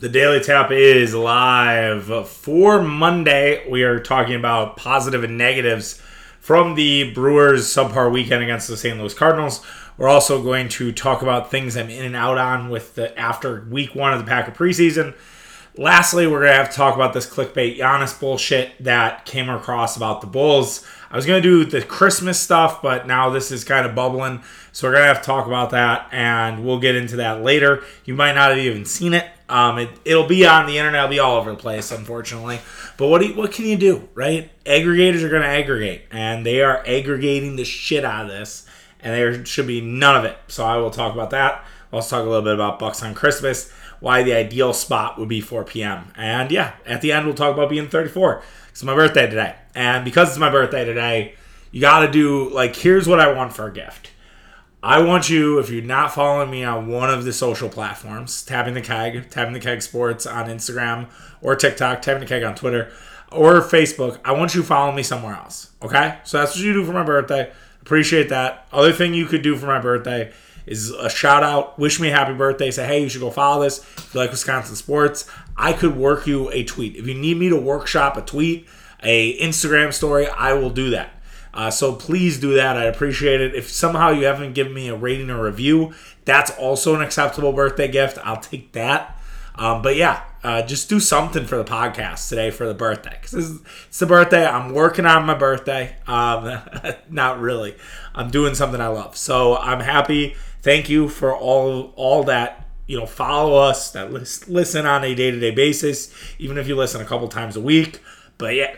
The Daily Tap is live for Monday. We are talking about positive and negatives from the Brewers subpar weekend against the St. Louis Cardinals. We're also going to talk about things I'm in and out on with the after week one of the Packer preseason. Lastly, we're gonna have to talk about this clickbait Giannis bullshit that came across about the Bulls. I was gonna do the Christmas stuff, but now this is kind of bubbling, so we're gonna have to talk about that, and we'll get into that later. You might not have even seen it. Um, it, it'll be on the internet. It'll be all over the place, unfortunately. But what you, what can you do, right? Aggregators are going to aggregate, and they are aggregating the shit out of this, and there should be none of it. So I will talk about that. Let's talk a little bit about Bucks on Christmas, why the ideal spot would be 4 p.m. And yeah, at the end we'll talk about being 34. It's my birthday today, and because it's my birthday today, you got to do like here's what I want for a gift I want you, if you're not following me on one of the social platforms, tapping the keg, tapping the keg sports on Instagram or TikTok, tapping the keg on Twitter or Facebook, I want you to follow me somewhere else. Okay? So that's what you do for my birthday. Appreciate that. Other thing you could do for my birthday is a shout out, wish me a happy birthday, say, hey, you should go follow this. If you like Wisconsin sports, I could work you a tweet. If you need me to workshop a tweet, a Instagram story, I will do that. Uh, so please do that. I appreciate it. If somehow you haven't given me a rating or review, that's also an acceptable birthday gift. I'll take that. Um, but yeah, uh, just do something for the podcast today for the birthday because it's the birthday. I'm working on my birthday. Um, not really. I'm doing something I love. So I'm happy. Thank you for all all that. You know, follow us. That listen on a day to day basis, even if you listen a couple times a week. But yeah,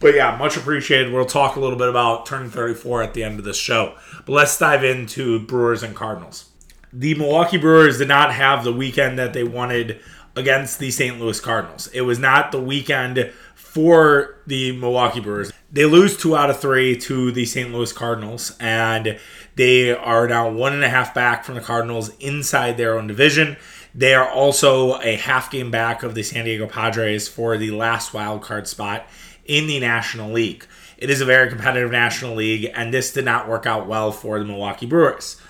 but yeah, much appreciated. We'll talk a little bit about turning 34 at the end of this show. But let's dive into Brewers and Cardinals. The Milwaukee Brewers did not have the weekend that they wanted against the St. Louis Cardinals. It was not the weekend for the Milwaukee Brewers. They lose two out of three to the St. Louis Cardinals, and they are now one and a half back from the Cardinals inside their own division. They are also a half game back of the San Diego Padres for the last wild card spot in the National League. It is a very competitive National League, and this did not work out well for the Milwaukee Brewers.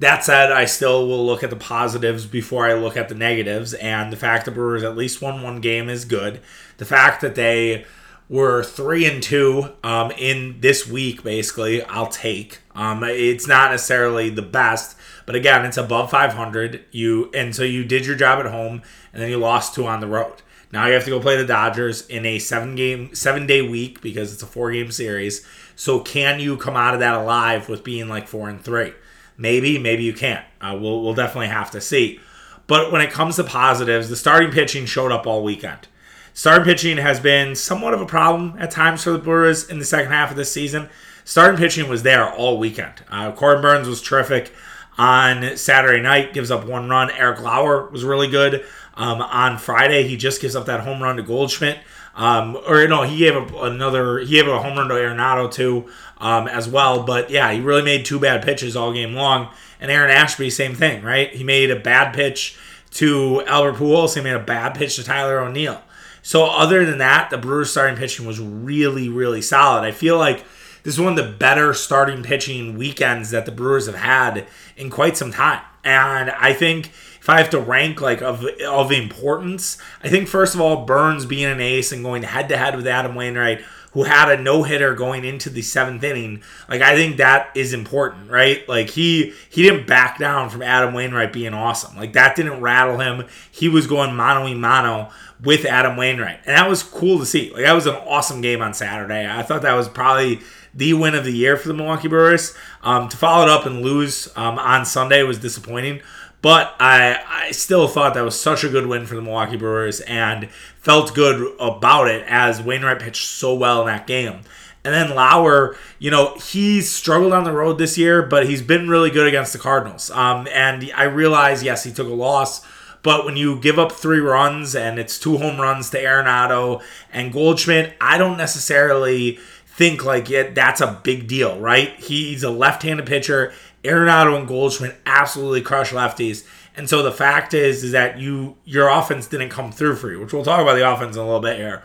That said, I still will look at the positives before I look at the negatives, and the fact that Brewers at least won one game is good. The fact that they were three and two um, in this week, basically, I'll take. Um, it's not necessarily the best, but again, it's above 500. You and so you did your job at home, and then you lost two on the road. Now you have to go play the Dodgers in a seven game, seven day week because it's a four game series. So can you come out of that alive with being like four and three? Maybe, maybe you can't. Uh, we'll we'll definitely have to see. But when it comes to positives, the starting pitching showed up all weekend. Starting pitching has been somewhat of a problem at times for the Brewers in the second half of this season. Starting pitching was there all weekend. Uh, Corbin Burnes was terrific on Saturday night, gives up one run. Eric Lauer was really good. Um, on Friday, he just gives up that home run to Goldschmidt. Um, or no, he gave up another. He gave a home run to Arenado too, um, as well. But yeah, he really made two bad pitches all game long. And Aaron Ashby, same thing, right? He made a bad pitch to Albert Pujols. He made a bad pitch to Tyler O'Neill. So other than that, the Brewers' starting pitching was really, really solid. I feel like this is one of the better starting pitching weekends that the Brewers have had in quite some time. And I think if I have to rank like of of importance, I think first of all Burnes being an ace and going head to head with Adam Wainwright, who had a no hitter going into the seventh inning, like I think that is important, right? Like he he didn't back down from Adam Wainwright being awesome. Like that didn't rattle him. He was going mano a mano with Adam Wainwright, and that was cool to see. Like that was an awesome game on Saturday. I thought that was probably the win of the year for the Milwaukee Brewers. Um, to follow it up and lose um, on Sunday was disappointing. But I, I still thought that was such a good win for the Milwaukee Brewers and felt good about it as Wainwright pitched so well in that game. And then Lauer, you know, he's struggled on the road this year, but he's been really good against the Cardinals. Um, and I realize, yes, he took a loss, but when you give up three runs and it's two home runs to Arenado and Goldschmidt, I don't necessarily think like yeah, that's a big deal, right? He's a left-handed pitcher. Arenado and Goldschmidt absolutely crush lefties. And so the fact is, is that you your offense didn't come through for you, which we'll talk about the offense in a little bit here.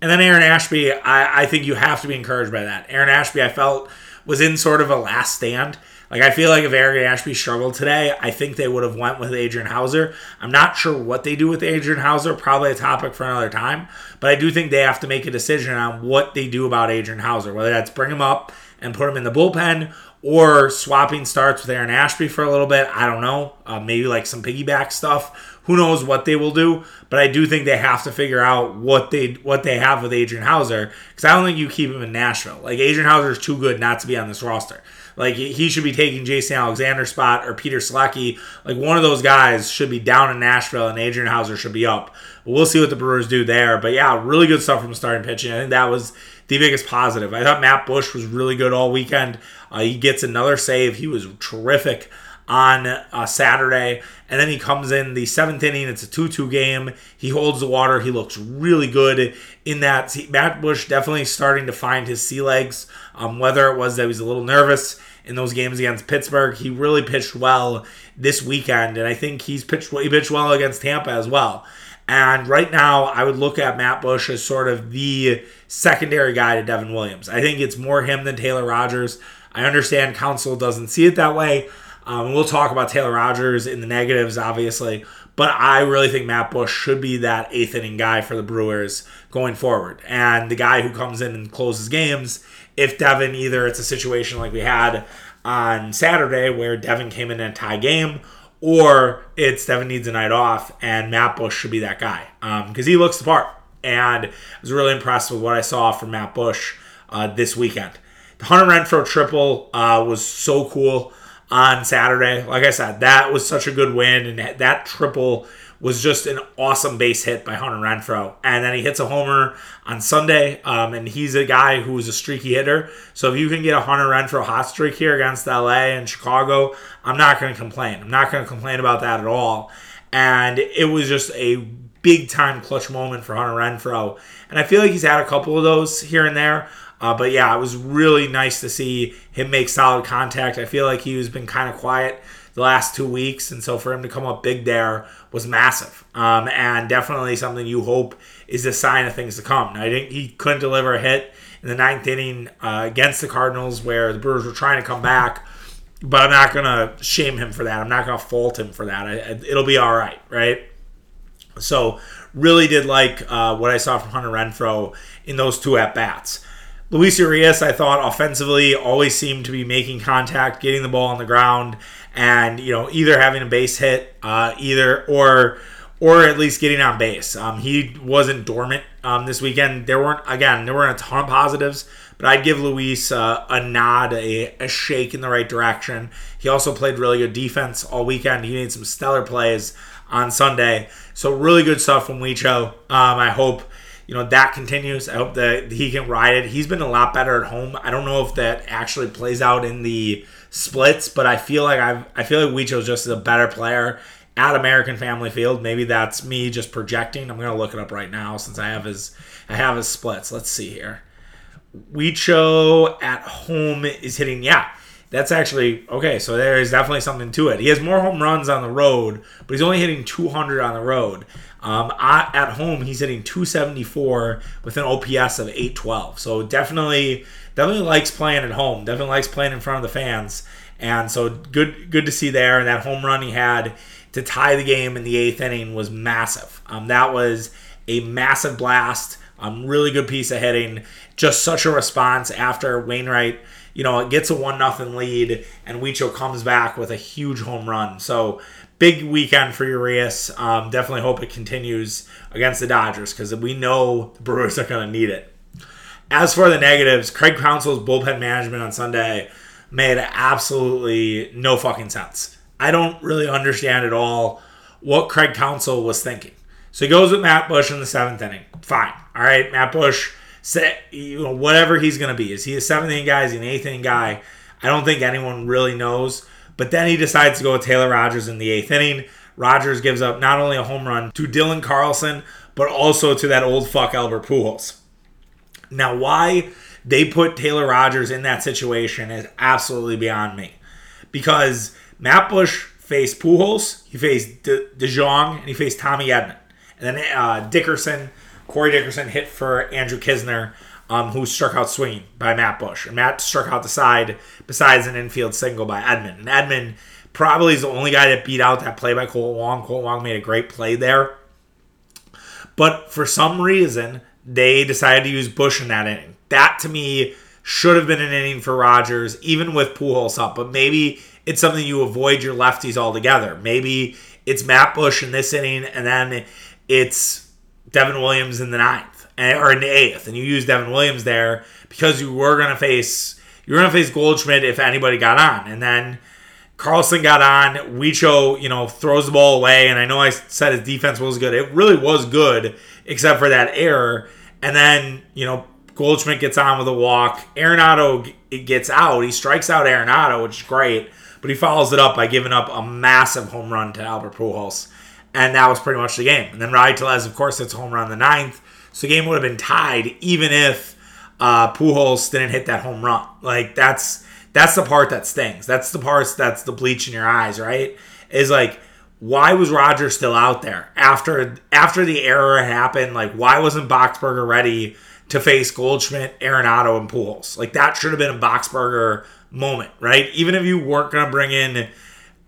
And then Aaron Ashby, I, I think you have to be encouraged by that. Aaron Ashby, I felt was in sort of a last stand. Like I feel like if Aaron Ashby struggled today, I think they would have went with Adrian Houser. I'm not sure what they do with Adrian Houser, probably a topic for another time. But I do think they have to make a decision on what they do about Adrian Houser, whether that's bring him up and put him in the bullpen or swapping starts with Aaron Ashby for a little bit. I don't know. Uh, maybe like some piggyback stuff. Who knows what they will do? But I do think they have to figure out what they what they have with Adrian Houser because I don't think you keep him in Nashville. Like Adrian Houser is too good not to be on this roster. Like he should be taking Jason Alexander's spot or Peter Strzelecki. Like one of those guys should be down in Nashville and Adrian Houser should be up. We'll see what the Brewers do there. But yeah, really good stuff from starting pitching. I think that was the biggest positive. I thought Matt Bush was really good all weekend. Uh, he gets another save. He was terrific on uh, Saturday. And then he comes in the seventh inning. It's a 2 2 game. He holds the water. He looks really good in that. Matt Bush definitely starting to find his sea legs. Um, whether it was that he was a little nervous in those games against Pittsburgh, he really pitched well this weekend. And I think he's pitched, he pitched well against Tampa as well. And right now, I would look at Matt Bush as sort of the secondary guy to Devin Williams. I think it's more him than Taylor Rogers. I understand Counsell doesn't see it that way. Um, we'll talk about Taylor Rogers in the negatives, obviously. But I really think Matt Bush should be that eighth inning guy for the Brewers going forward. And the guy who comes in and closes games, if Devin, either it's a situation like we had on Saturday where Devin came in and tie game, or it's Devin needs a night off and Matt Bush should be that guy because um, he looks the part. And I was really impressed with what I saw from Matt Bush uh, this weekend. The Hunter Renfroe triple uh, was so cool on Saturday. Like I said, that was such a good win, and that triple was just an awesome base hit by Hunter Renfroe. And then he hits a homer on Sunday, um, and he's a guy who is a streaky hitter. So if you can get a Hunter Renfroe hot streak here against LA and Chicago, I'm not going to complain. I'm not going to complain about that at all. And it was just a big time clutch moment for Hunter Renfroe. And I feel like he's had a couple of those here and there. Uh, but yeah, it was really nice to see him make solid contact. I feel like he's been kind of quiet the last two weeks, and so for him to come up big there was massive, um, and definitely something you hope is a sign of things to come. Now, I think he couldn't deliver a hit in the ninth inning uh, against the Cardinals, where the Brewers were trying to come back, but I'm not gonna shame him for that. I'm not gonna fault him for that. I, it'll be all right, right? So, really did like uh, what I saw from Hunter Renfroe in those two at bats. Luis Urias, I thought offensively always seemed to be making contact, getting the ball on the ground, and you know either having a base hit, uh, either or or at least getting on base. Um, he wasn't dormant um, this weekend. There weren't again there weren't a ton of positives, but I'd give Luis uh, a nod, a, a shake in the right direction. He also played really good defense all weekend. He made some stellar plays on Sunday. So really good stuff from Wicho. Um, I hope you know that continues. I hope that he can ride it. He's been a lot better at home. I don't know if that actually plays out in the splits, but I feel like I've, I feel like Wicho's just a better player at American Family Field. Maybe that's me just projecting. I'm gonna look it up right now since I have his I have his splits. Let's see here. Wicho at home is hitting yeah. That's actually okay. So there is definitely something to it. He has more home runs on the road, but he's only hitting 200 on the road. Um, at home, he's hitting 274 with an OPS of 812. So definitely, definitely likes playing at home. Definitely likes playing in front of the fans. And so good, good to see there. And that home run he had to tie the game in the eighth inning was massive. Um, that was a massive blast. Um, really good piece of hitting. Just such a response after Wainwright you know, it gets a one nothing lead, and Wicho comes back with a huge home run. So big weekend for Urias. Um, definitely hope it continues against the Dodgers because we know the Brewers are going to need it. As for the negatives, Craig Counsell's bullpen management on Sunday made absolutely no fucking sense. I don't really understand at all what Craig Counsell was thinking. So he goes with Matt Bush in the seventh inning. Fine. All right, Matt Bush say you know whatever he's going to be. Is he a seventh inning guy? Is he an eighth inning guy? I don't think anyone really knows. But then he decides to go with Taylor Rogers in the eighth inning. Rogers gives up not only a home run to Dylan Carlson, but also to that old fuck Albert Pujols. Now, why they put Taylor Rogers in that situation is absolutely beyond me. Because Matt Bush faced Pujols, he faced De- DeJong, and he faced Tommy Edman. And then uh, Dickerson Corey Dickerson hit for Andrew Knizner, um, who struck out swinging by Matt Bush. And Matt struck out the side besides an infield single by Edman. And Edman probably is the only guy that beat out that play by Kolten Wong. Kolten Wong made a great play there. But for some reason, they decided to use Bush in that inning. That to me should have been an inning for Rogers, even with Pujols up. But maybe it's something you avoid your lefties altogether. Maybe it's Matt Bush in this inning, and then it's Devin Williams in the ninth eh, or in the eighth, and you use Devin Williams there because you were to face you were to face Goldschmidt if anybody got on, and then Carlson got on. Wicho, you know, throws the ball away, and I know I said his defense was good. It really was good, except for that error. And then you know Goldschmidt gets on with a walk. Arenado gets out. He strikes out Arenado, which is great, but he follows it up by giving up a massive home run to Albert Pujols. And that was pretty much the game. And then Rowdy Tellez, of course, hits a home run in the ninth. So the game would have been tied even if uh, Pujols didn't hit that home run. Like that's that's the part that stings. That's the part that's the bleach in your eyes, right? Is like why was Roger still out there after after the error happened? Like why wasn't Boxberger ready to face Goldschmidt, Arenado, and Pujols? Like that should have been a Boxberger moment, right? Even if you weren't gonna bring in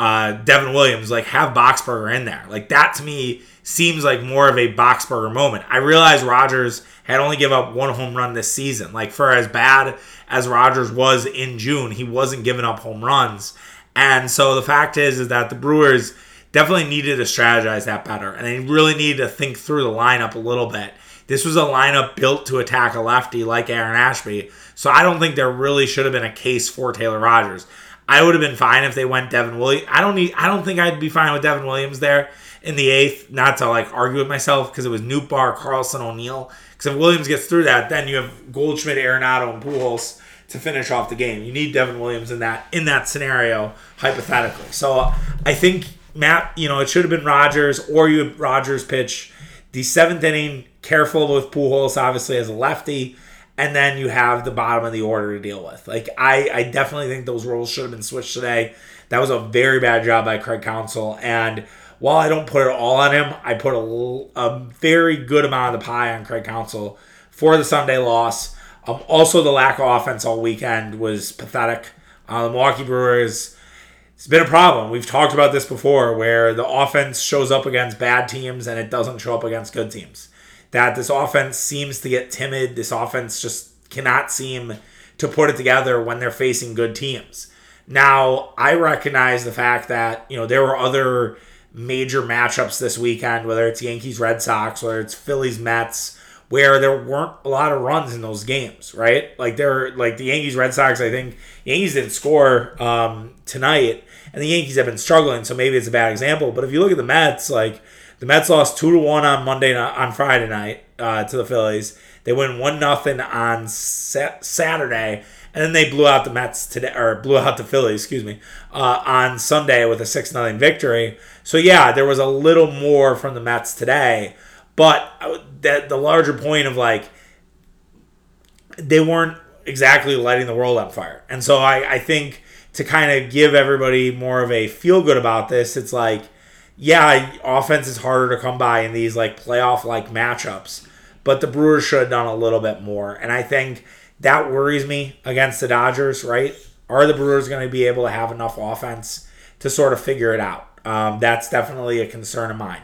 uh, Devin Williams, like have Boxberger in there. Like that to me seems like more of a Boxberger moment. I realize Rogers had only give up one home run this season. Like for as bad as Rogers was in June, he wasn't giving up home runs. And so the fact is, is that the Brewers definitely needed to strategize that better, and they really needed to think through the lineup a little bit. This was a lineup built to attack a lefty like Aaron Ashby, so I don't think there really should have been a case for Taylor Rogers. I would have been fine if they went Devin Williams. I don't need. I don't think I'd be fine with Devin Williams there in the eighth. Not to like argue with myself because it was Nootbaar, Carlson, O'Neill. Because if Williams gets through that, then you have Goldschmidt, Arenado, and Pujols to finish off the game. You need Devin Williams in that in that scenario hypothetically. So uh, I think Matt, you know, it should have been Rogers or you Rogers pitch the seventh inning. Careful with Pujols, obviously as a lefty and then you have the bottom of the order to deal with. Like I, I definitely think those roles should have been switched today. That was a very bad job by Craig Counsell, and while I don't put it all on him, I put a, a very good amount of the pie on Craig Counsell for the Sunday loss. Um, also, the lack of offense all weekend was pathetic. Uh, the Milwaukee Brewers, it's been a problem. We've talked about this before, where the offense shows up against bad teams and it doesn't show up against good teams that this offense seems to get timid. This offense just cannot seem to put it together when they're facing good teams. Now, I recognize the fact that, you know, there were other major matchups this weekend, whether it's Yankees Red Sox, whether it's Phillies Mets, where there weren't a lot of runs in those games, right? Like there like the Yankees Red Sox, I think Yankees didn't score um, tonight, and the Yankees have been struggling, so maybe it's a bad example. But if you look at the Mets, like the Mets lost two to one on Monday on Friday night uh, to the Phillies. They win one nothing on sa- Saturday, and then they blew out the Mets today, or blew out the Phillies, excuse me, uh, on Sunday with a six nothing victory. So yeah, there was a little more from the Mets today, but uh, the the larger point of like they weren't exactly lighting the world on fire, and so I I think to kind of give everybody more of a feel good about this, it's like yeah, offense is harder to come by in these like playoff like matchups, but the Brewers should have done a little bit more. And I think that worries me against the Dodgers, right? Are the Brewers going to be able to have enough offense to sort of figure it out? Um, that's definitely a concern of mine.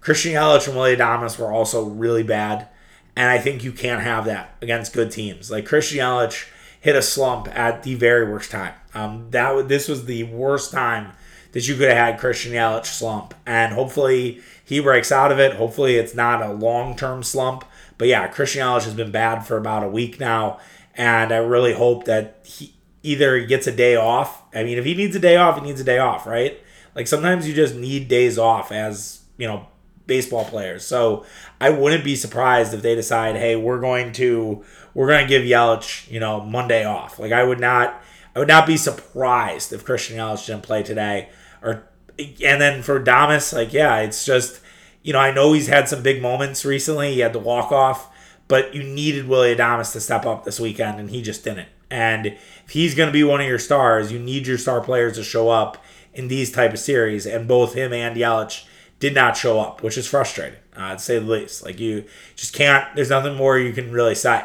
Christian Yelich and Willy Adames were also really bad, and I think you can't have that against good teams. Like Christian Yelich hit a slump at the very worst time. Um, that this was the worst time that you could have had Christian Yelich slump. And hopefully he breaks out of it. Hopefully it's not a long term slump. But yeah, Christian Yelich has been bad for about a week now. And I really hope that he either gets a day off. I mean, if he needs a day off, he needs a day off, right? Like sometimes you just need days off as, you know, baseball players. So I wouldn't be surprised if they decide, hey, we're going to we're going to give Yelich, you know, Monday off. Like I would not I would not be surprised if Christian Yelich didn't play today or and then for Adames, like yeah, it's just you know I know he's had some big moments recently. He had the walk off, but you needed Willy Adames to step up this weekend, and he just didn't. And if he's going to be one of your stars, you need your star players to show up in these type of series. And both him and Yelich did not show up, which is frustrating, uh, to say the least. Like you just can't. There's nothing more you can really say.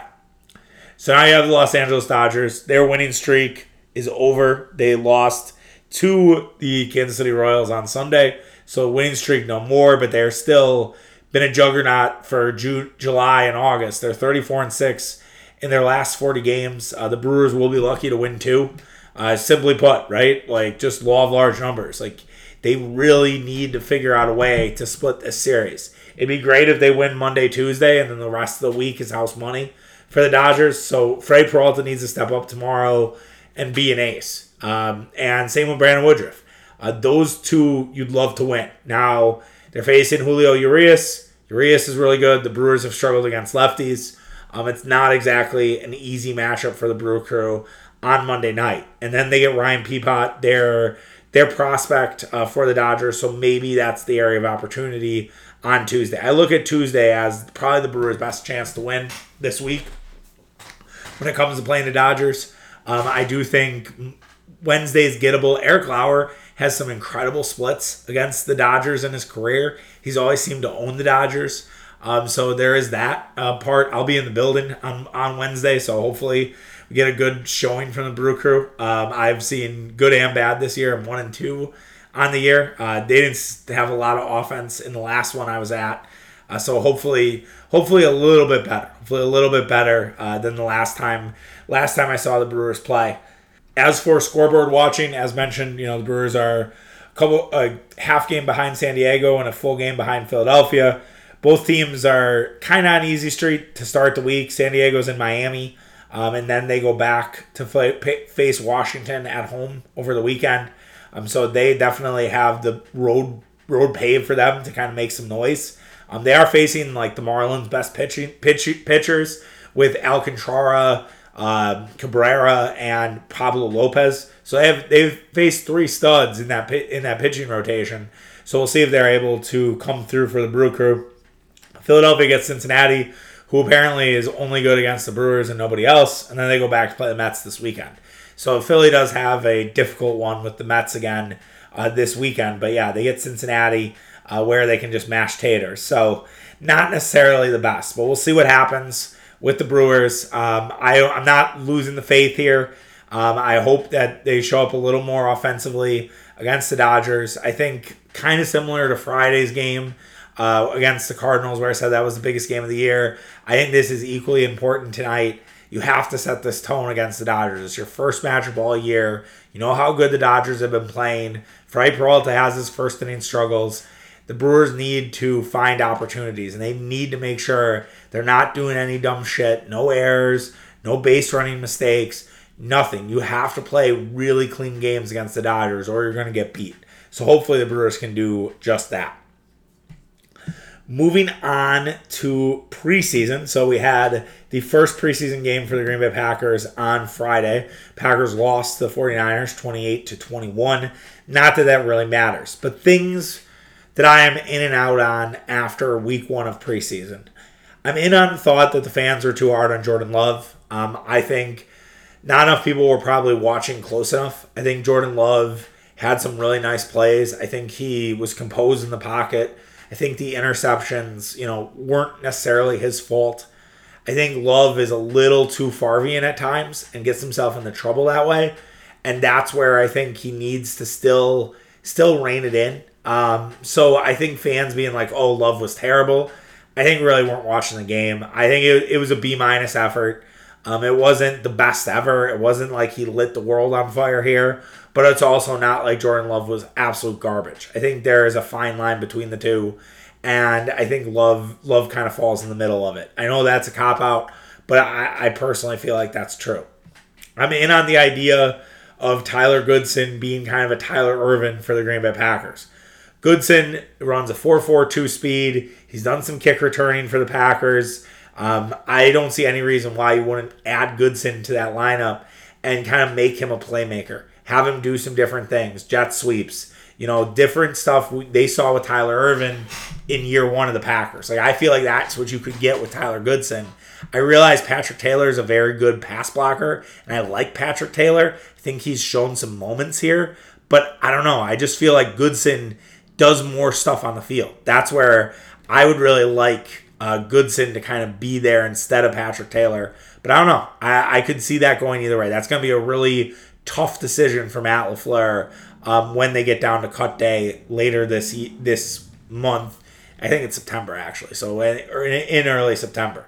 So now you have the Los Angeles Dodgers. Their winning streak is over. They lost to the Kansas City Royals on Sunday. So winning streak no more, but they're still been a juggernaut for June, July, and August. They're 34 and 6 in their last 40 games. Uh, the Brewers will be lucky to win two. Uh, simply put, right? Like just law of large numbers. Like they really need to figure out a way to split this series. It'd be great if they win Monday, Tuesday, and then the rest of the week is house money for the Dodgers. So Freddie Peralta needs to step up tomorrow and be an ace. Um, and same with Brandon Woodruff. Uh, those two you'd love to win. Now they're facing Julio Urias. Urias is really good. The Brewers have struggled against lefties. Um, it's not exactly an easy matchup for the Brew crew on Monday night. And then they get Ryan Pepiot, their their prospect uh, for the Dodgers. So maybe that's the area of opportunity on Tuesday. I look at Tuesday as probably the Brewers' best chance to win this week when it comes to playing the Dodgers. Um, I do think Wednesday's gettable. Eric Lauer has some incredible splits against the Dodgers in his career. He's always seemed to own the Dodgers. Um, so there is that uh, part. I'll be in the building on, on Wednesday, so hopefully we get a good showing from the Brew Crew. Um, I've seen good and bad this year. I'm one and two on the year. Uh, they didn't have a lot of offense in the last one I was at, uh, so hopefully, hopefully a little bit better. Hopefully a little bit better uh, than the last time. Last time I saw the Brewers play. As for scoreboard watching, as mentioned, you know the Brewers are a couple a half game behind San Diego and a full game behind Philadelphia. Both teams are kind of on easy street to start the week. San Diego's in Miami, um, and then they go back to face Washington at home over the weekend. Um, so they definitely have the road road paved for them to kind of make some noise. Um, they are facing like the Marlins' best pitching pitch, pitchers with Alcantara, uh, Cabrera, and Pablo Lopez. So they have they've faced three studs in that in that pitching rotation. So we'll see if they're able to come through for the Brew Crew. Philadelphia gets Cincinnati, who apparently is only good against the Brewers and nobody else, and then they go back to play the Mets this weekend. So Philly does have a difficult one with the Mets again uh, this weekend, but yeah, they get Cincinnati uh, where they can just mash taters. So not necessarily the best, but we'll see what happens with the Brewers. Um, I, I'm not losing the faith here. Um, I hope that they show up a little more offensively against the Dodgers. I think kind of similar to Friday's game uh, against the Cardinals, where I said that was the biggest game of the year. I think this is equally important tonight. You have to set this tone against the Dodgers. It's your first matchup all year. You know how good the Dodgers have been playing. Freddie Peralta has his first inning struggles. The Brewers need to find opportunities and they need to make sure they're not doing any dumb shit. No errors, no base running mistakes, nothing. You have to play really clean games against the Dodgers or you're going to get beat. So hopefully the Brewers can do just that. Moving on to preseason. So we had the first preseason game for the Green Bay Packers on Friday. Packers lost the 49ers 28 to 21. Not that that really matters, but things that I am in and out on after week one of preseason. I'm in on the thought that the fans are too hard on Jordan Love. Um, I think not enough people were probably watching close enough. I think Jordan Love had some really nice plays. I think he was composed in the pocket. I think the interceptions, you know, weren't necessarily his fault. I think Love is a little too Farvian at times and gets himself into trouble that way. And that's where I think he needs to still still rein it in. Um, so I think fans being like, "Oh, Love was terrible," I think really weren't watching the game. I think it, it was a B minus effort. Um, it wasn't the best ever. It wasn't like he lit the world on fire here, but it's also not like Jordan Love was absolute garbage. I think there is a fine line between the two, and I think Love Love kind of falls in the middle of it. I know that's a cop out, but I, I personally feel like that's true. I'm in on the idea of Tyler Goodson being kind of a Tyler Ervin for the Green Bay Packers. Goodson runs a 4.42 speed. He's done some kick returning for the Packers. Um, I don't see any reason why you wouldn't add Goodson to that lineup and kind of make him a playmaker have him do some different things, jet sweeps, you know, different stuff they saw with Tyler Ervin in year one of the Packers. Like I feel like that's what you could get with Tyler Goodson. I realize Patrick Taylor is a very good pass blocker, and I like Patrick Taylor. I think he's shown some moments here, but I don't know. I just feel like Goodson does more stuff on the field. That's where I would really like uh, Goodson to kind of be there instead of Patrick Taylor. But I don't know. I, I could see that going either way. That's going to be a really tough decision for Matt LaFleur um, when they get down to cut day later this this month. I think it's September actually, so in, in early September.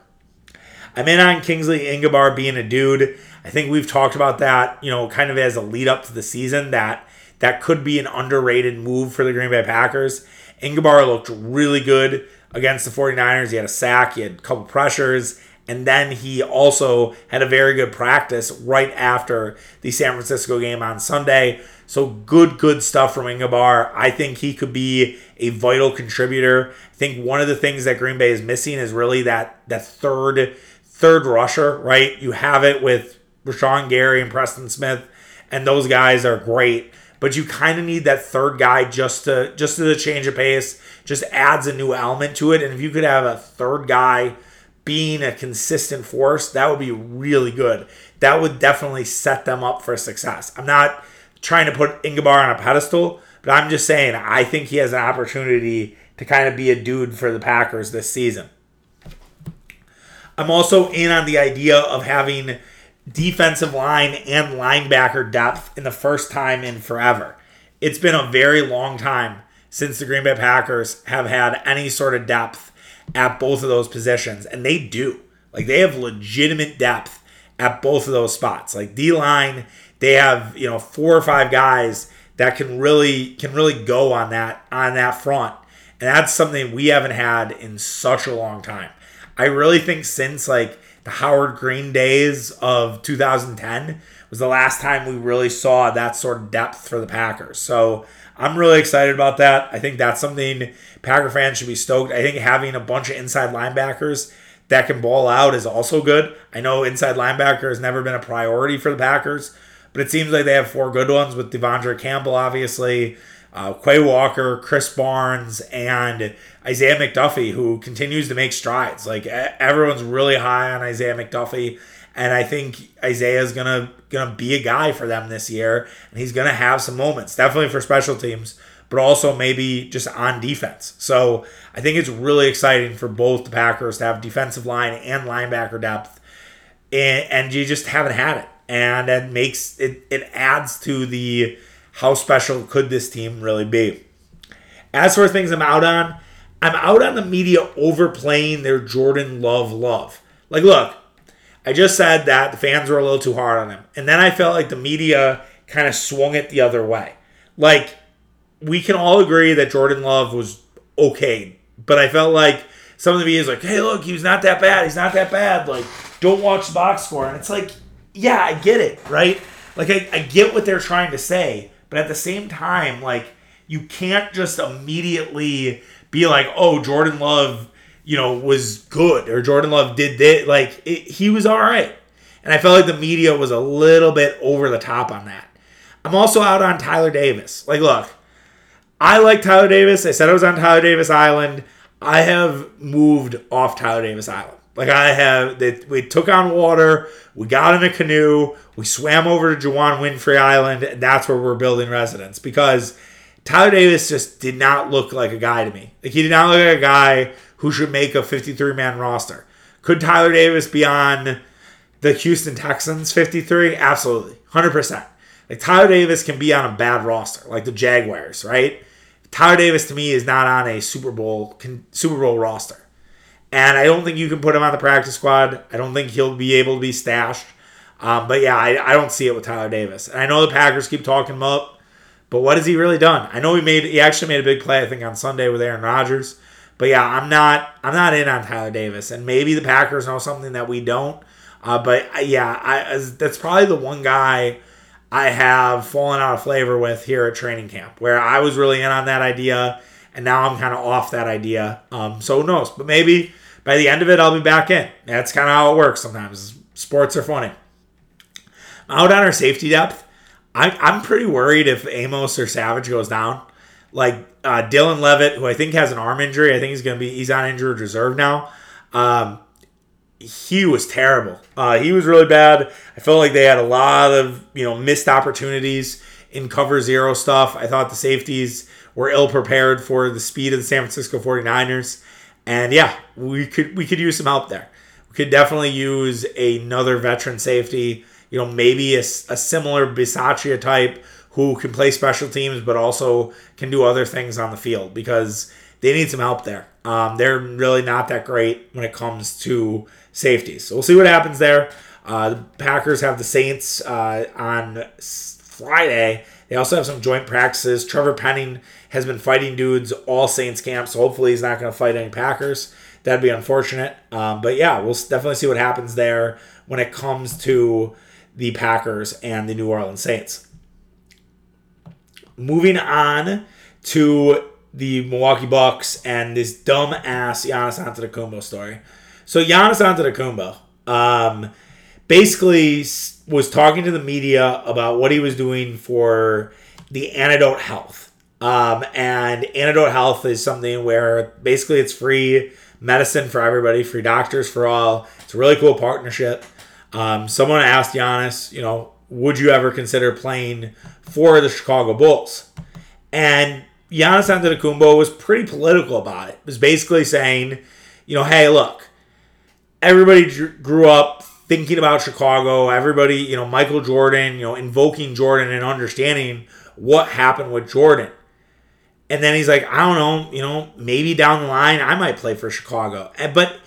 I'm in on Kingsley Enagbare being a dude. I think we've talked about that, you know, kind of as a lead up to the season that that could be an underrated move for the Green Bay Packers. Enagbare looked really good against the 49ers. He had a sack, he had a couple pressures, and then he also had a very good practice right after the San Francisco game on Sunday. So good, good stuff from Enagbare. I think he could be a vital contributor. I think one of the things that Green Bay is missing is really that that third third rusher, right? You have it with Rashan Gary and Preston Smith, and those guys are great. But you kind of need that third guy just to just to change of pace, just adds a new element to it. And if you could have a third guy being a consistent force, that would be really good. That would definitely set them up for success. I'm not trying to put Enagbare on a pedestal, but I'm just saying I think he has an opportunity to kind of be a dude for the Packers this season. I'm also in on the idea of having defensive line and linebacker depth in the first time in forever. It's been a very long time since the Green Bay Packers have had any sort of depth at both of those positions, and they do. Like they have legitimate depth at both of those spots. Like D line, they have you know four or five guys that can really can really go on that on that front, and that's something we haven't had in such a long time. I really think since like the Howard Green days of 2010 was the last time we really saw that sort of depth for the Packers. So I'm really excited about that. I think that's something Packer fans should be stoked. I think having a bunch of inside linebackers that can ball out is also good. I know inside linebacker has never been a priority for the Packers, but it seems like they have four good ones with De'Vondre Campbell, obviously, uh, Quay Walker, Krys Barnes, and Isaiah McDuffie, who continues to make strides. Like everyone's really high on Isaiah McDuffie, and I think Isaiah is gonna gonna be a guy for them this year, and he's gonna have some moments, definitely for special teams, but also maybe just on defense. So I think it's really exciting for both the Packers to have defensive line and linebacker depth, and, and you just haven't had it, and it makes it it adds to the how special could this team really be. As for things I'm out on, I'm out on the media overplaying their Jordan Love love. Like, look, I just said that the fans were a little too hard on him. And then I felt like the media kind of swung it the other way. Like, we can all agree that Jordan Love was okay, but I felt like some of the media is like, hey, look, he was not that bad. He's not that bad. Like, don't watch the box score. And it's like, yeah, I get it, right? Like, I, I get what they're trying to say, but at the same time, like, you can't just immediately be like, oh, Jordan Love, you know, was good or Jordan Love did this. Like, it, he was all right. And I felt like the media was a little bit over the top on that. I'm also out on Tyler Davis. Like, look, I like Tyler Davis. I said I was on Tyler Davis Island. I have moved off Tyler Davis Island. Like I have, we took on water, we got in a canoe, we swam over to Juwann Winfree Island, and that's where we're building residence because Tyler Davis just did not look like a guy to me. Like he did not look like a guy who should make a 53 man roster. Could Tyler Davis be on the Houston Texans 53? Absolutely. 100%. Like Tyler Davis can be on a bad roster, like the Jaguars, right? Tyler Davis to me is not on a Super Bowl Super Bowl roster. And I don't think you can put him on the practice squad. I don't think he'll be able to be stashed. Um, but yeah, I, I don't see it with Tyler Davis. And I know the Packers keep talking him up. But what has he really done? I know he made he actually made a big play I think on Sunday with Aaron Rodgers. But yeah, I'm not I'm not in on Tyler Davis, and maybe the Packers know something that we don't. Uh, but yeah, I, that's probably the one guy I have fallen out of flavor with here at training camp, where I was really in on that idea, and now I'm kind of off that idea. Um, so who knows? But maybe by the end of it, I'll be back in. That's kind of how it works sometimes. Sports are funny. Out on our safety depth, I'm, I'm pretty worried if Amos or Savage goes down. Like uh, Dallin Leavitt, who I think has an arm injury, I think he's going to be he's on injured reserve now. Um, he was terrible. Uh, he was really bad. I felt like they had a lot of you know missed opportunities in cover zero stuff. I thought the safeties were ill prepared for the speed of the San Francisco 49ers. And yeah, we could we could use some help there. We could definitely use another veteran safety. You know, maybe a, a similar Bisaccia type who can play special teams but also can do other things on the field because they need some help there. Um, they're really not that great when it comes to safeties. So we'll see what happens there. Uh, the Packers have the Saints uh, on Friday. They also have some joint practices. Trevor Penning has been fighting dudes all Saints camp, so hopefully he's not going to fight any Packers. That'd be unfortunate. Um, but yeah, we'll definitely see what happens there when it comes to the Packers and the New Orleans Saints. Moving on to the Milwaukee Bucks and this dumb ass Giannis Antetokounmpo story. So Giannis Antetokounmpo, um, basically was talking to the media about what he was doing for the Antidote Health. Um, and Antidote Health is something where basically it's free medicine for everybody, free doctors for all. It's a really cool partnership. Um, someone asked Giannis, you know, would you ever consider playing for the Chicago Bulls? And Giannis Antetokounmpo was pretty political about it. It was basically saying, you know, hey, look, everybody grew up thinking about Chicago. Everybody, you know, Michael Jordan, you know, invoking Jordan and understanding what happened with Jordan. And then he's like, I don't know, you know, maybe down the line I might play for Chicago. But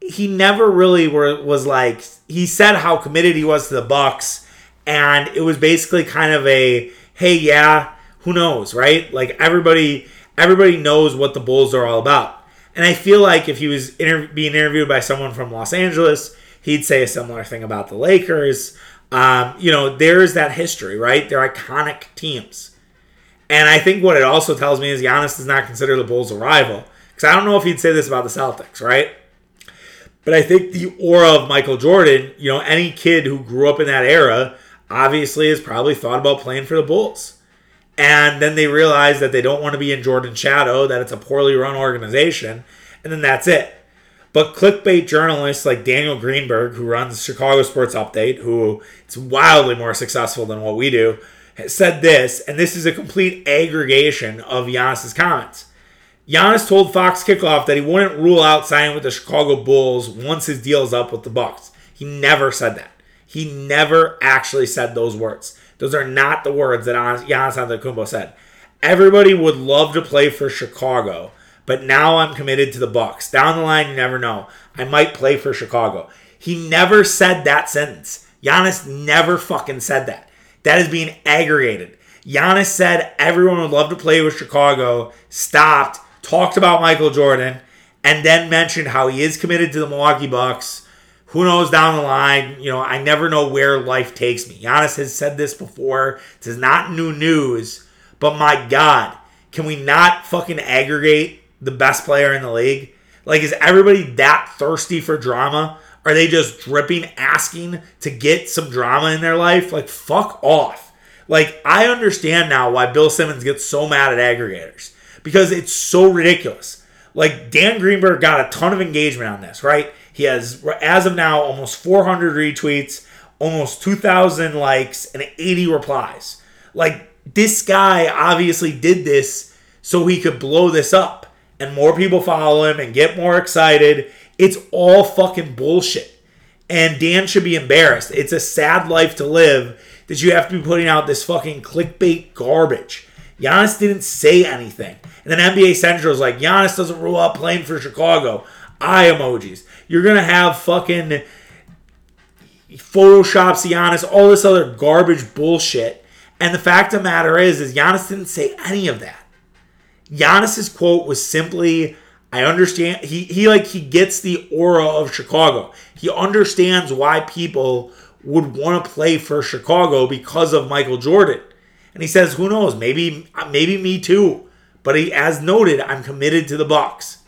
he never really were, was like he said how committed he was to the Bucks, and it was basically kind of a hey, yeah, who knows, right? Like everybody everybody knows what the Bulls are all about. And I feel like if he was inter- being interviewed by someone from Los Angeles, he'd say a similar thing about the Lakers. Um, you know, there's that history, right? They're iconic teams. And I think what it also tells me is Giannis does not consider the Bulls a rival. Because I don't know if he'd say this about the Celtics, right? But I think the aura of Michael Jordan, you know, any kid who grew up in that era obviously has probably thought about playing for the Bulls. And then they realize that they don't want to be in Jordan's shadow, that it's a poorly run organization, and then that's it. But clickbait journalists like Daniel Greenberg, who runs Chicago Sports Update, who is wildly more successful than what we do, said this, and this is a complete aggregation of Giannis's comments. Giannis told Fox Kickoff that he wouldn't rule out signing with the Chicago Bulls once his deal is up with the Bucks. He never said that. He never actually said those words. Those are not the words that Giannis Antetokounmpo said. Everybody would love to play for Chicago, but now I'm committed to the Bucks. Down the line, you never know. I might play for Chicago. He never said that sentence. Giannis never fucking said that. That is being aggregated. Giannis said everyone would love to play with Chicago, stopped, talked about Michael Jordan, and then mentioned how he is committed to the Milwaukee Bucks. Who knows down the line? You know, I never know where life takes me. Giannis has said this before. This is not new news, but my God, can we not fucking aggregate the best player in the league? Like, is everybody that thirsty for drama? Are they just dripping, asking to get some drama in their life? Like, fuck off. Like, I understand now why Bill Simmons gets so mad at aggregators because it's so ridiculous. Like, Dan Greenberg got a ton of engagement on this, right? He has, as of now, almost 400 retweets, almost 2,000 likes, and 80 replies. Like, this guy obviously did this so he could blow this up and more people follow him and get more excited. It's all fucking bullshit. And Dan should be embarrassed. It's a sad life to live that you have to be putting out this fucking clickbait garbage. Giannis didn't say anything. And then NBA Central is like, Giannis doesn't rule out playing for Chicago. Eye emojis. You're going to have fucking Photoshops Giannis, all this other garbage bullshit. And the fact of the matter is, is Giannis didn't say any of that. Giannis's quote was simply, I understand he he like he gets the aura of Chicago. He understands why people would want to play for Chicago because of Michael Jordan. And he says, who knows, maybe maybe me too. But he as noted, I'm committed to the Bucks.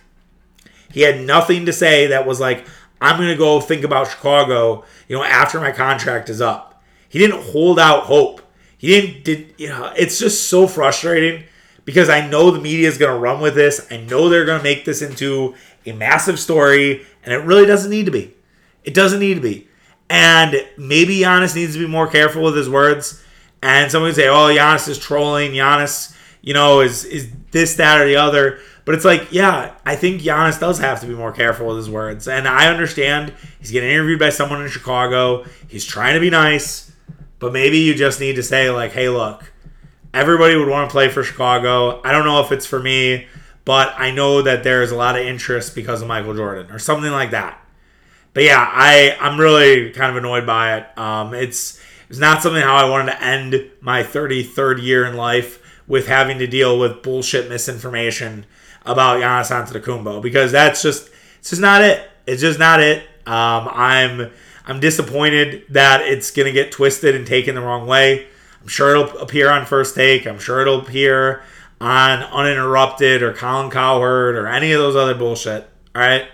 He had nothing to say that was like, I'm going to go think about Chicago, you know, after my contract is up. He didn't hold out hope. He didn't did you know, it's just so frustrating because I know the media is going to run with this. I know they're going to make this into a massive story, and it really doesn't need to be. It doesn't need to be. And maybe Giannis needs to be more careful with his words. And someone say, "Oh, Giannis is trolling. Giannis, you know, is is this, that, or the other." But it's like, yeah, I think Giannis does have to be more careful with his words. And I understand he's getting interviewed by someone in Chicago. He's trying to be nice, but maybe you just need to say, like, hey, look, everybody would want to play for Chicago. I don't know if it's for me, but I know that there's a lot of interest because of Michael Jordan or something like that. But yeah, I, I'm really kind of annoyed by it. Um, it's it's not something how I wanted to end my 33rd year in life with having to deal with bullshit misinformation about Giannis Antetokounmpo because that's just it's just not it. It's just not it. Um, I'm I'm disappointed that it's gonna get twisted and taken the wrong way. I'm sure it'll appear on First Take. I'm sure it'll appear on Uninterrupted or Colin Cowherd or any of those other bullshit. All right,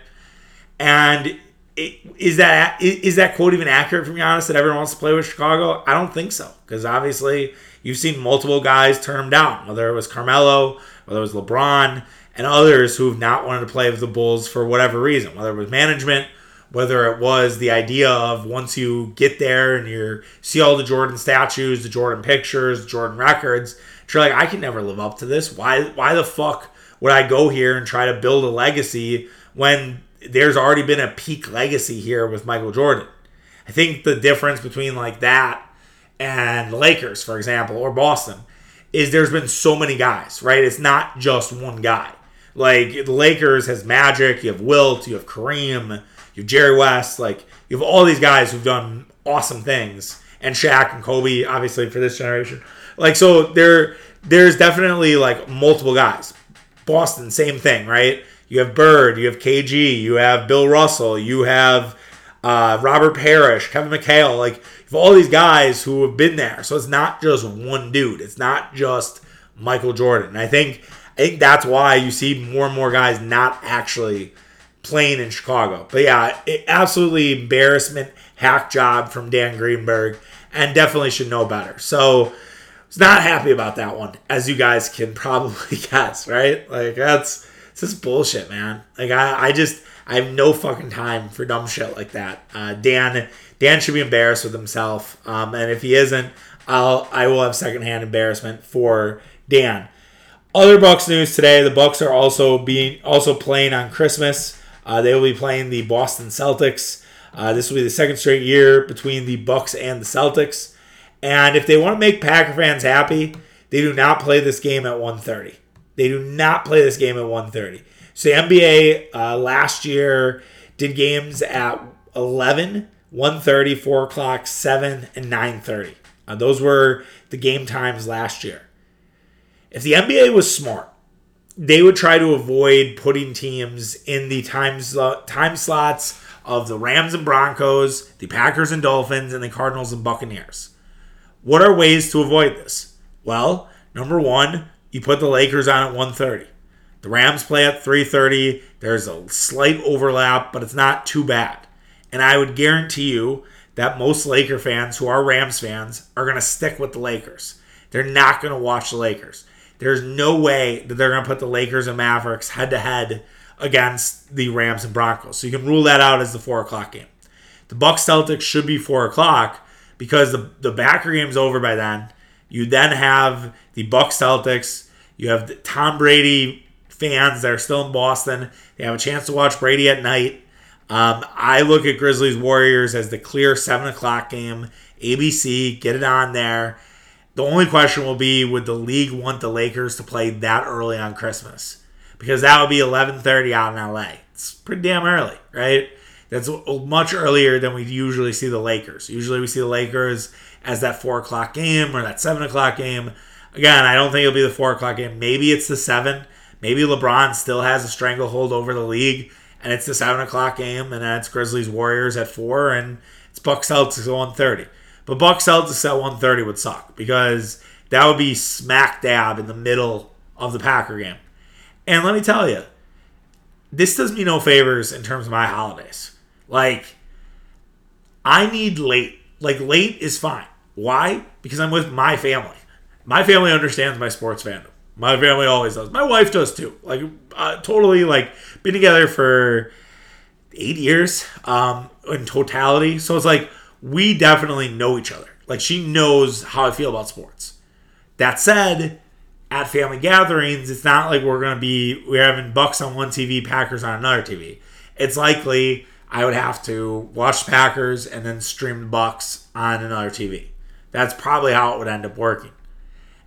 and is that is that quote even accurate from Giannis that everyone wants to play with Chicago? I don't think so because obviously you've seen multiple guys turn down, whether it was Carmelo, whether it was LeBron and others who've not wanted to play with the Bulls for whatever reason, whether it was management, whether it was the idea of once you get there and you see all the Jordan statues, the Jordan pictures, Jordan records, you're like, I can never live up to this. Why why the fuck would I go here and try to build a legacy when there's already been a peak legacy here with Michael Jordan? I think the difference between like that and the Lakers, for example, or Boston, is there's been so many guys, right? It's not just one guy. Like the Lakers has Magic, you have Wilt, you have Kareem, you have Jerry West, like you have all these guys who've done awesome things, and Shaq and Kobe, obviously for this generation. Like so, there there's definitely like multiple guys. Boston, same thing, right? You have Bird, you have KG, you have Bill Russell, you have uh, Robert Parish, Kevin McHale, like you have all these guys who have been there. So it's not just one dude. It's not just Michael Jordan. And I think I think that's why you see more and more guys not actually playing in Chicago. But yeah, it, absolutely embarrassment, hack job from Dan Greenberg, and definitely should know better. So, was not happy about that one, as you guys can probably guess, right? Like that's it's just bullshit, man. Like I, I just I have no fucking time for dumb shit like that. Uh, Dan Dan should be embarrassed with himself, um, and if he isn't, I'll I will have secondhand embarrassment for Dan. Other Bucks news today: the Bucks are also being also playing on Christmas. Uh, they will be playing the Boston Celtics. Uh, this will be the second straight year between the Bucks and the Celtics. And if they want to make Packer fans happy, they do not play this game at 1:30. They do not play this game at 1:30. So the NBA uh, last year did games at 11, 1:30, 4 o'clock, 7, and 9:30. Uh, those were the game times last year. If the NBA was smart, they would try to avoid putting teams in the time, time slots of the Rams and Broncos, the Packers and Dolphins, and the Cardinals and Buccaneers. What are ways to avoid this? Well, number one, you put the Lakers on at 1:30. The Rams play at 3:30. There's a slight overlap, but it's not too bad. And I would guarantee you that most Laker fans who are Rams fans are going to stick with the Lakers. They're not going to watch the Lakers. There's no way that they're going to put the Lakers and Mavericks head to head against the Rams and Broncos. So you can rule that out as the four o'clock game. The Bucks Celtics should be four o'clock because the the Packer game's over by then. You then have the Bucks Celtics. You have the Tom Brady fans that are still in Boston. They have a chance to watch Brady at night. Um, I look at Grizzlies Warriors as the clear seven o'clock game. ABC, get it on there. The only question will be would the league want the Lakers to play that early on Christmas? Because that would be 11:30 out in LA. It's pretty damn early, right? That's much earlier than we usually see the Lakers. Usually we see the Lakers as that four o'clock game or that seven o'clock game. Again, I don't think it'll be the four o'clock game. Maybe it's the seven. Maybe LeBron still has a stranglehold over the league, and it's the seven o'clock game, and then it's Grizzlies Warriors at four, and it's Bucks Celtics at one thirty. But Bucks Celtics at 130 would suck because that would be smack dab in the middle of the Packer game. And let me tell you, this does me no favors in terms of my holidays. Like, I need late. Like, late is fine. Why? Because I'm with my family. My family understands my sports fandom. My family always does. My wife does too. Like, uh, totally, like, been together for eight years um, in totality. So it's like, we definitely know each other. Like she knows how I feel about sports. That said, at family gatherings, it's not like we're to be we're having Bucks on one TV, Packers on another TV. It's likely I would have to watch Packers and then stream Bucks on another TV. That's probably how it would end up working.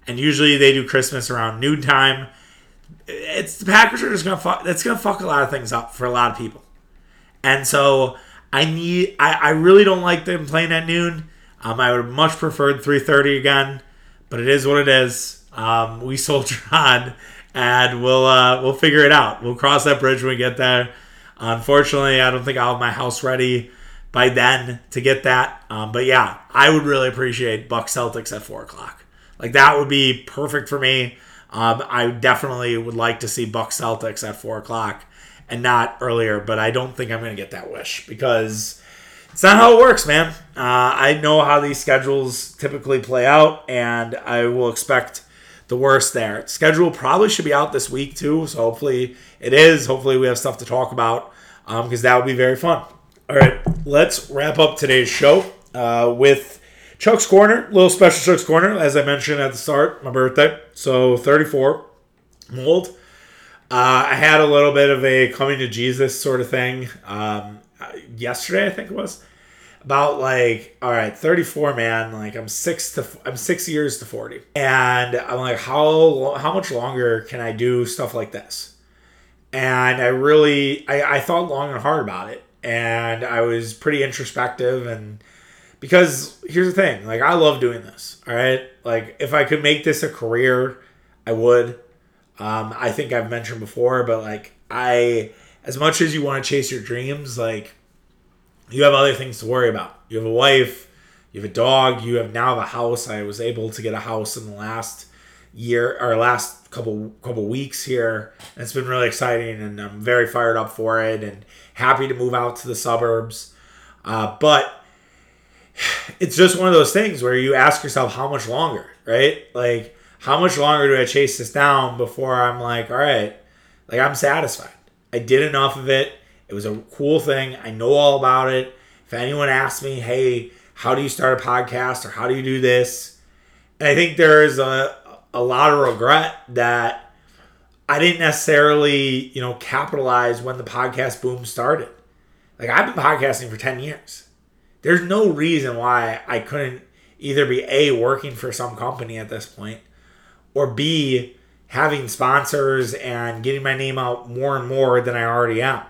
And usually they do Christmas around noontime. It's the Packers are just gonna fuck. That's gonna fuck a lot of things up for a lot of people. And so I need. I, I really don't like them playing at noon. Um, I would much preferred 3:30 again, but it is what it is. Um, we soldier on, and we'll uh, we'll figure it out. We'll cross that bridge when we get there. Unfortunately, I don't think I'll have my house ready by then to get that. Um, but yeah, I would really appreciate Buck Celtics at four o'clock. Like that would be perfect for me. Um, I definitely would like to see Buck Celtics at four o'clock and not earlier, but I don't think I'm going to get that wish because it's not how it works, man. Uh, I know how these schedules typically play out, and I will expect the worst there. Schedule probably should be out this week too, so hopefully it is. Hopefully we have stuff to talk about because um, that would be very fun. All right, let's wrap up today's show uh, with Chuck's Corner, little special Chuck's Corner, as I mentioned at the start, my birthday. So 34, mold. Uh, I had a little bit of a coming to Jesus sort of thing um, yesterday, I think it was. About like all right 34 man like i'm six to i'm six years to 40 and i'm like how how much longer can i do stuff like this? And i really i, I thought long and hard about it. And i was pretty introspective and because here's the thing like i love doing this all right? Like if i could make this a career i would um, i think i've mentioned before but like i as much as you want to chase your dreams like you have other things to worry about. You have a wife, you have a dog, you have now have a house. I was able to get a house in the last year or last couple couple weeks here. And it's been really exciting and I'm very fired up for it and happy to move out to the suburbs. Uh, but it's just one of those things where you ask yourself how much longer, right? Like how much longer do I chase this down before I'm like, all right, like I'm satisfied. I did enough of it. It was a cool thing. I know all about it. If anyone asks me, hey, how do you start a podcast or how do you do this? And I think there is a, a lot of regret that I didn't necessarily, you know, capitalize when the podcast boom started. Like I've been podcasting for 10 years. There's no reason why I couldn't either be A, working for some company at this point, or B, having sponsors and getting my name out more and more than I already am.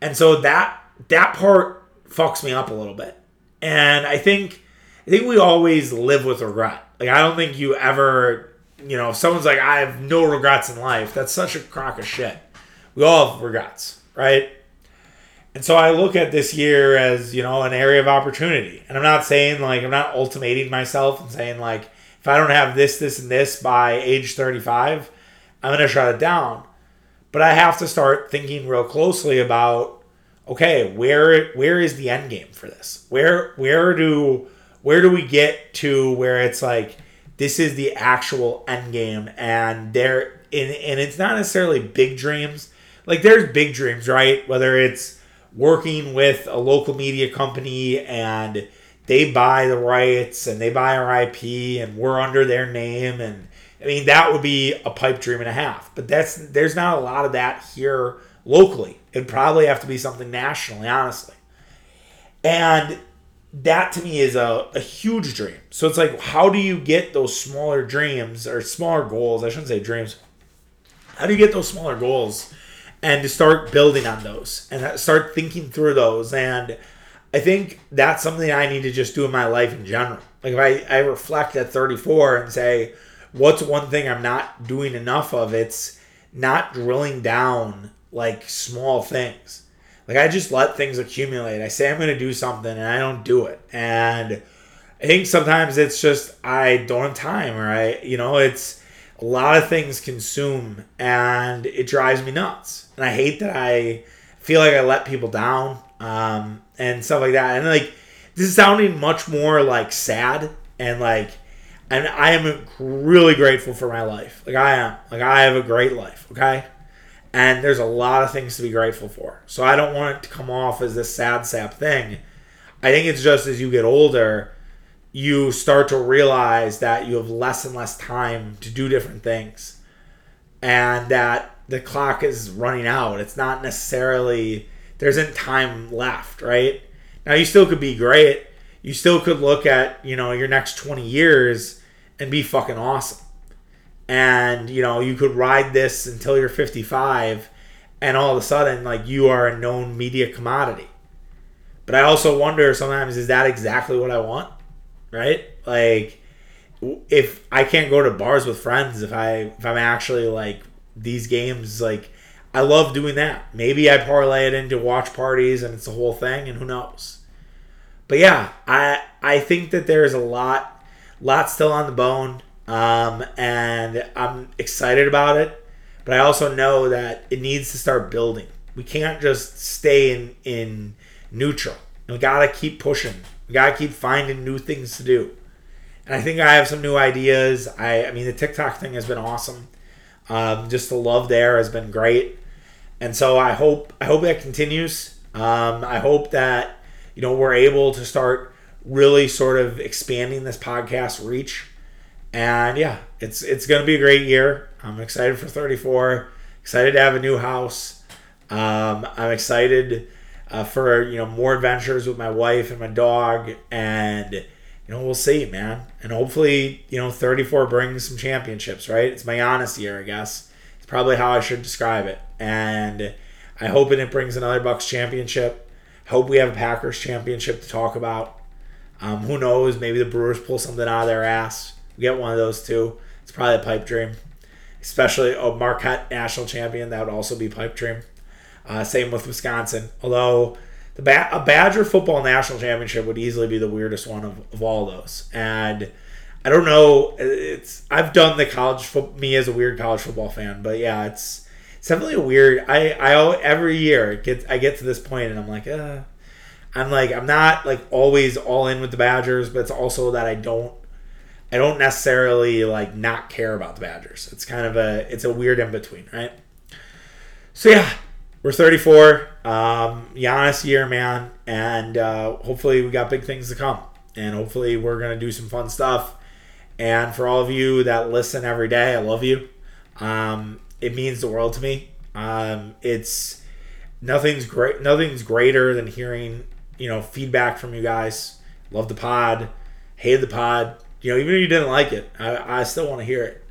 And so that that part fucks me up a little bit. And I think I think we always live with regret. Like I don't think you ever you know, if someone's like, I have no regrets in life, that's such a crock of shit. We all have regrets, right? And so I look at this year as, you know, an area of opportunity. And I'm not saying like I'm not ultimating myself and saying like if I don't have this, this, and this by age 35, I'm gonna shut it down. But I have to start thinking real closely about okay, where where is the end game for this? Where where do where do we get to where it's like this is the actual end game and there and, and it's not necessarily big dreams. Like there's big dreams, right? Whether it's working with a local media company and they buy the rights and they buy our IP and we're under their name and I mean, that would be a pipe dream and a half. But that's there's not a lot of that here locally. It'd probably have to be something nationally, honestly. And that to me is a, a huge dream. So it's like, how do you get those smaller dreams or smaller goals? I shouldn't say dreams. How do you get those smaller goals and to start building on those and start thinking through those? And I think that's something I need to just do in my life in general. Like if I, I reflect at 34 and say, what's one thing I'm not doing enough of? It's not drilling down like small things. Like I just let things accumulate. I say I'm going to do something and I don't do it. And I think sometimes it's just I don't have time or I, you know, it's a lot of things consume and it drives me nuts. And I hate that I feel like I let people down um, and stuff like that. And like this is sounding much more like sad and like and I am really grateful for my life. Like I am. Like I have a great life, okay? And there's a lot of things to be grateful for. So I don't want it to come off as this sad sap thing. I think it's just as you get older, you start to realize that you have less and less time to do different things and that the clock is running out. It's not necessarily, there isn't time left, right? Now, you still could be great. You still could look at, you know, your next 20 years and be fucking awesome. And, you know, you could ride this until you're 55 and all of a sudden, like, you are a known media commodity. But I also wonder sometimes, is that exactly what I want? right? Like if I can't go to bars with friends, if I if I'm actually like these games, like I love doing that. Maybe I parlay it into watch parties and it's the whole thing, and who knows. But yeah, I I think that there's a lot lot still on the bone, um, and I'm excited about it. But I also know that it needs to start building. We can't just stay in in neutral. We gotta keep pushing. We gotta keep finding new things to do. And I think I have some new ideas. I, I mean, the TikTok thing has been awesome. Um, just the love there has been great, and so I hope I hope that continues. Um, I hope that you know we're able to start really sort of expanding this podcast reach. And yeah, it's it's gonna be a great year. I'm excited for 34. Excited to have a new house. Um, I'm excited uh, for you know more adventures with my wife and my dog, and you know we'll see, man. And hopefully, you know, 34 brings some championships, right? It's my Giannis year, I guess. It's probably how I should describe it, and I hope it brings another Bucks championship. Hope we have a Packers championship to talk about. Um, who knows? Maybe the Brewers pull something out of their ass. Get one of those too. It's probably a pipe dream. Especially a Marquette national champion. That would also be pipe dream. Uh, same with Wisconsin. Although the ba- a Badger football national championship would easily be the weirdest one of, of all those. And I don't know. It's I've done the college fo- me as a weird college football fan, but yeah, it's it's definitely a weird. I I every year it gets I get to this point and I'm like, uh, I'm like I'm not like always all in with the Badgers, but it's also that I don't I don't necessarily like not care about the Badgers. It's kind of a it's a weird in between, right? So yeah, we're 34. Um, Giannis year, man, and uh, hopefully we got big things to come, and hopefully we're gonna do some fun stuff. And for all of you that listen every day, I love you. Um, it means the world to me. Um, it's nothing's great. Nothing's greater than hearing you know feedback from you guys. Love the pod, hate the pod. You know, even if you didn't like it, I, I still want to hear it.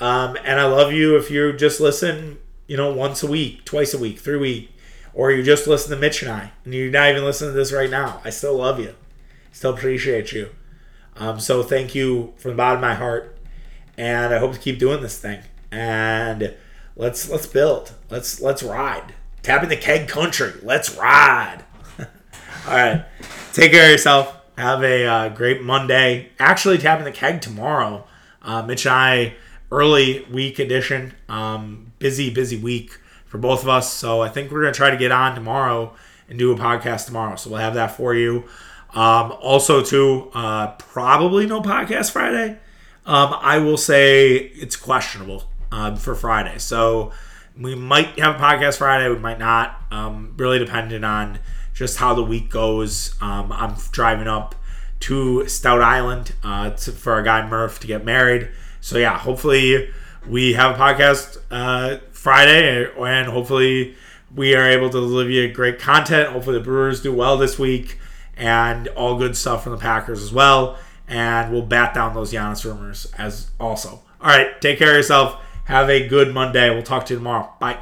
Um, and I love you if you just listen you know, once a week, twice a week, three week, or you just listen to Mitch and I, and you're not even listening to this right now. I still love you, still appreciate you. Um, so thank you from the bottom of my heart, and I hope to keep doing this thing. And let's let's build. Let's let's ride. Tapping the keg country. Let's ride. All right. Take care of yourself. Have a uh, great Monday. Actually, tapping the keg tomorrow. Uh, Mitch and I early week edition. Um, busy, busy week for both of us. So I think we're going to try to get on tomorrow and do a podcast tomorrow. So we'll have that for you. Um, also, too, uh, probably no podcast Friday. Um, I will say it's questionable um, for Friday. So we might have a podcast Friday. We might not. Um, really dependent on just how the week goes. Um, I'm driving up to Stout Island uh, to, for our guy Murph to get married. So yeah, hopefully we have a podcast uh, Friday, and hopefully we are able to deliver you great content. Hopefully the Brewers do well this week, and all good stuff from the Packers as well. And we'll bat down those Giannis rumors as also. All right, take care of yourself. Have a good Monday. We'll talk to you tomorrow. Bye.